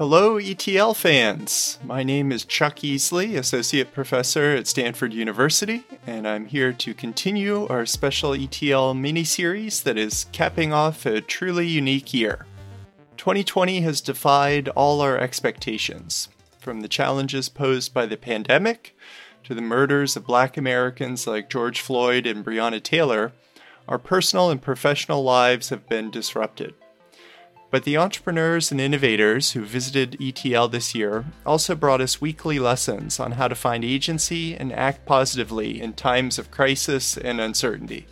Hello, ETL fans. My name is Chuck Eesley, Associate Professor at Stanford University, and I'm here to continue our special ETL mini series that is capping off a truly unique year. 2020 has defied all our expectations, from the challenges posed by the pandemic to the murders of black Americans like George Floyd and Breonna Taylor. Our personal and professional lives have been disrupted. But the entrepreneurs and innovators who visited ETL this year also brought us weekly lessons on how to find agency and act positively in times of crisis and uncertainty.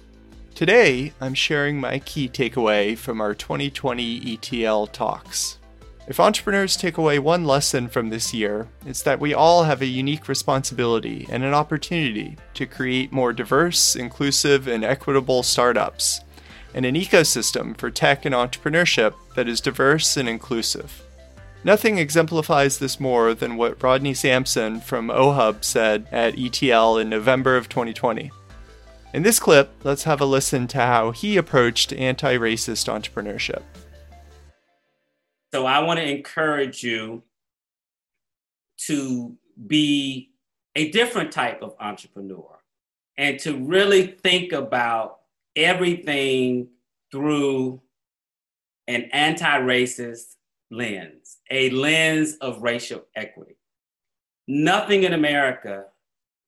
Today, I'm sharing my key takeaway from our 2020 ETL talks. If entrepreneurs take away one lesson from this year, it's that we all have a unique responsibility and an opportunity to create more diverse, inclusive, and equitable startups and an ecosystem for tech and entrepreneurship that is diverse and inclusive. Nothing exemplifies this more than what Rodney Sampson from OHUB said at ETL in November of 2020. In this clip, let's have a listen to how he approached anti racist entrepreneurship. So, I want to encourage you to be a different type of entrepreneur and to really think about everything through an anti racist lens, a lens of racial equity. Nothing in America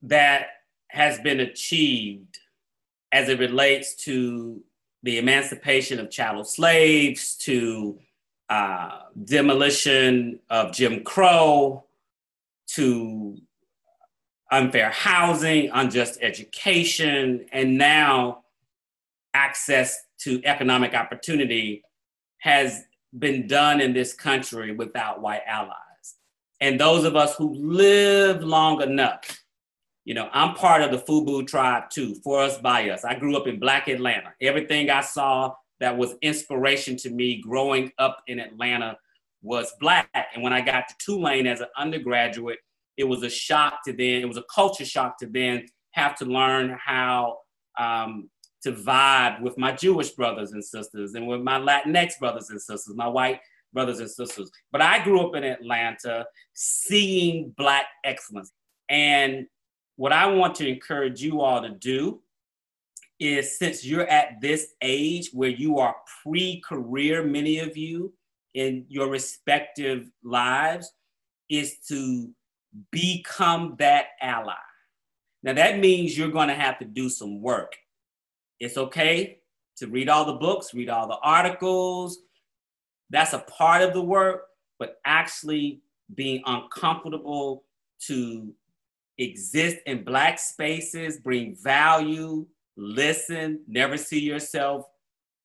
that has been achieved as it relates to the emancipation of chattel slaves, to uh, demolition of Jim Crow, to unfair housing, unjust education, and now access to economic opportunity has been done in this country without white allies. And those of us who live long enough, you know, I'm part of the FUBU tribe too, for us, by us. I grew up in Black Atlanta. Everything I saw that was inspiration to me growing up in Atlanta was Black. And when I got to Tulane as an undergraduate, it was a shock to then, it was a culture shock to then have to learn how um, to vibe with my Jewish brothers and sisters and with my Latinx brothers and sisters, my white brothers and sisters. But I grew up in Atlanta seeing Black excellence. And what I want to encourage you all to do is since you're at this age where you are pre career, many of you in your respective lives, is to become that ally. Now, that means you're going to have to do some work. It's okay to read all the books, read all the articles. That's a part of the work, but actually being uncomfortable to exist in Black spaces, bring value, listen, never see yourself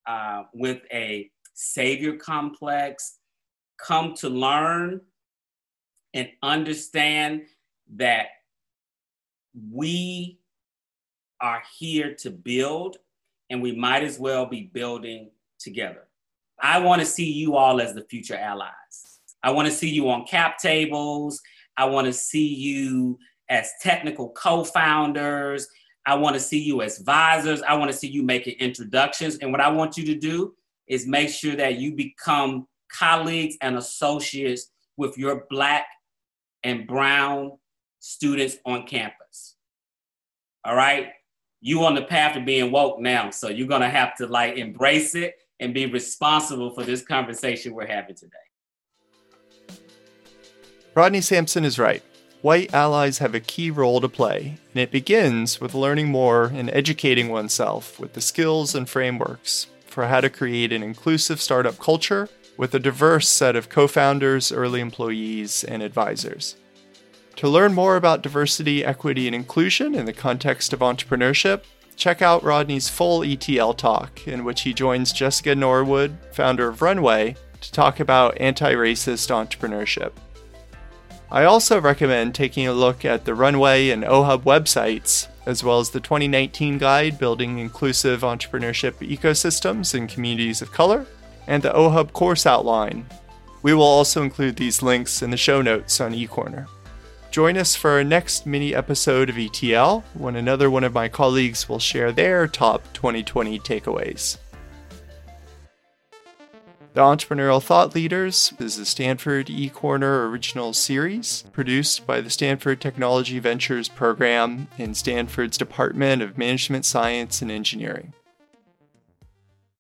uh, with a savior complex, come to learn and understand that we are here to build and we might as well be building together. I want to see you all as the future allies. I want to see you on cap tables. I want to see you as technical co founders. I want to see you as advisors. I want to see you making introductions. And what I want you to do is make sure that you become colleagues and associates with your Black and Brown students on campus. All right? You on the path to being woke now. So you're gonna have to like embrace it and be responsible for this conversation we're having today. Rodney Sampson is right. White allies have a key role to play, and it begins with learning more and educating oneself with the skills and frameworks for how to create an inclusive startup culture with a diverse set of co founders, early employees, and advisors. To learn more about diversity, equity, and inclusion in the context of entrepreneurship, check out Rodney's full ETL talk, in which he joins Jessica Norwood, founder of Runway, to talk about anti racist entrepreneurship. I also recommend taking a look at the Runway and OHUB websites, as well as the 2019 guide Building Inclusive Entrepreneurship Ecosystems in Communities of Color, and the OHUB course outline. We will also include these links in the show notes on eCorner. Join us for our next mini episode of ETL when another one of my colleagues will share their top 2020 takeaways. The Entrepreneurial Thought Leaders is a Stanford eCorner original series produced by the Stanford Technology Ventures program in Stanford's Department of Management Science and Engineering.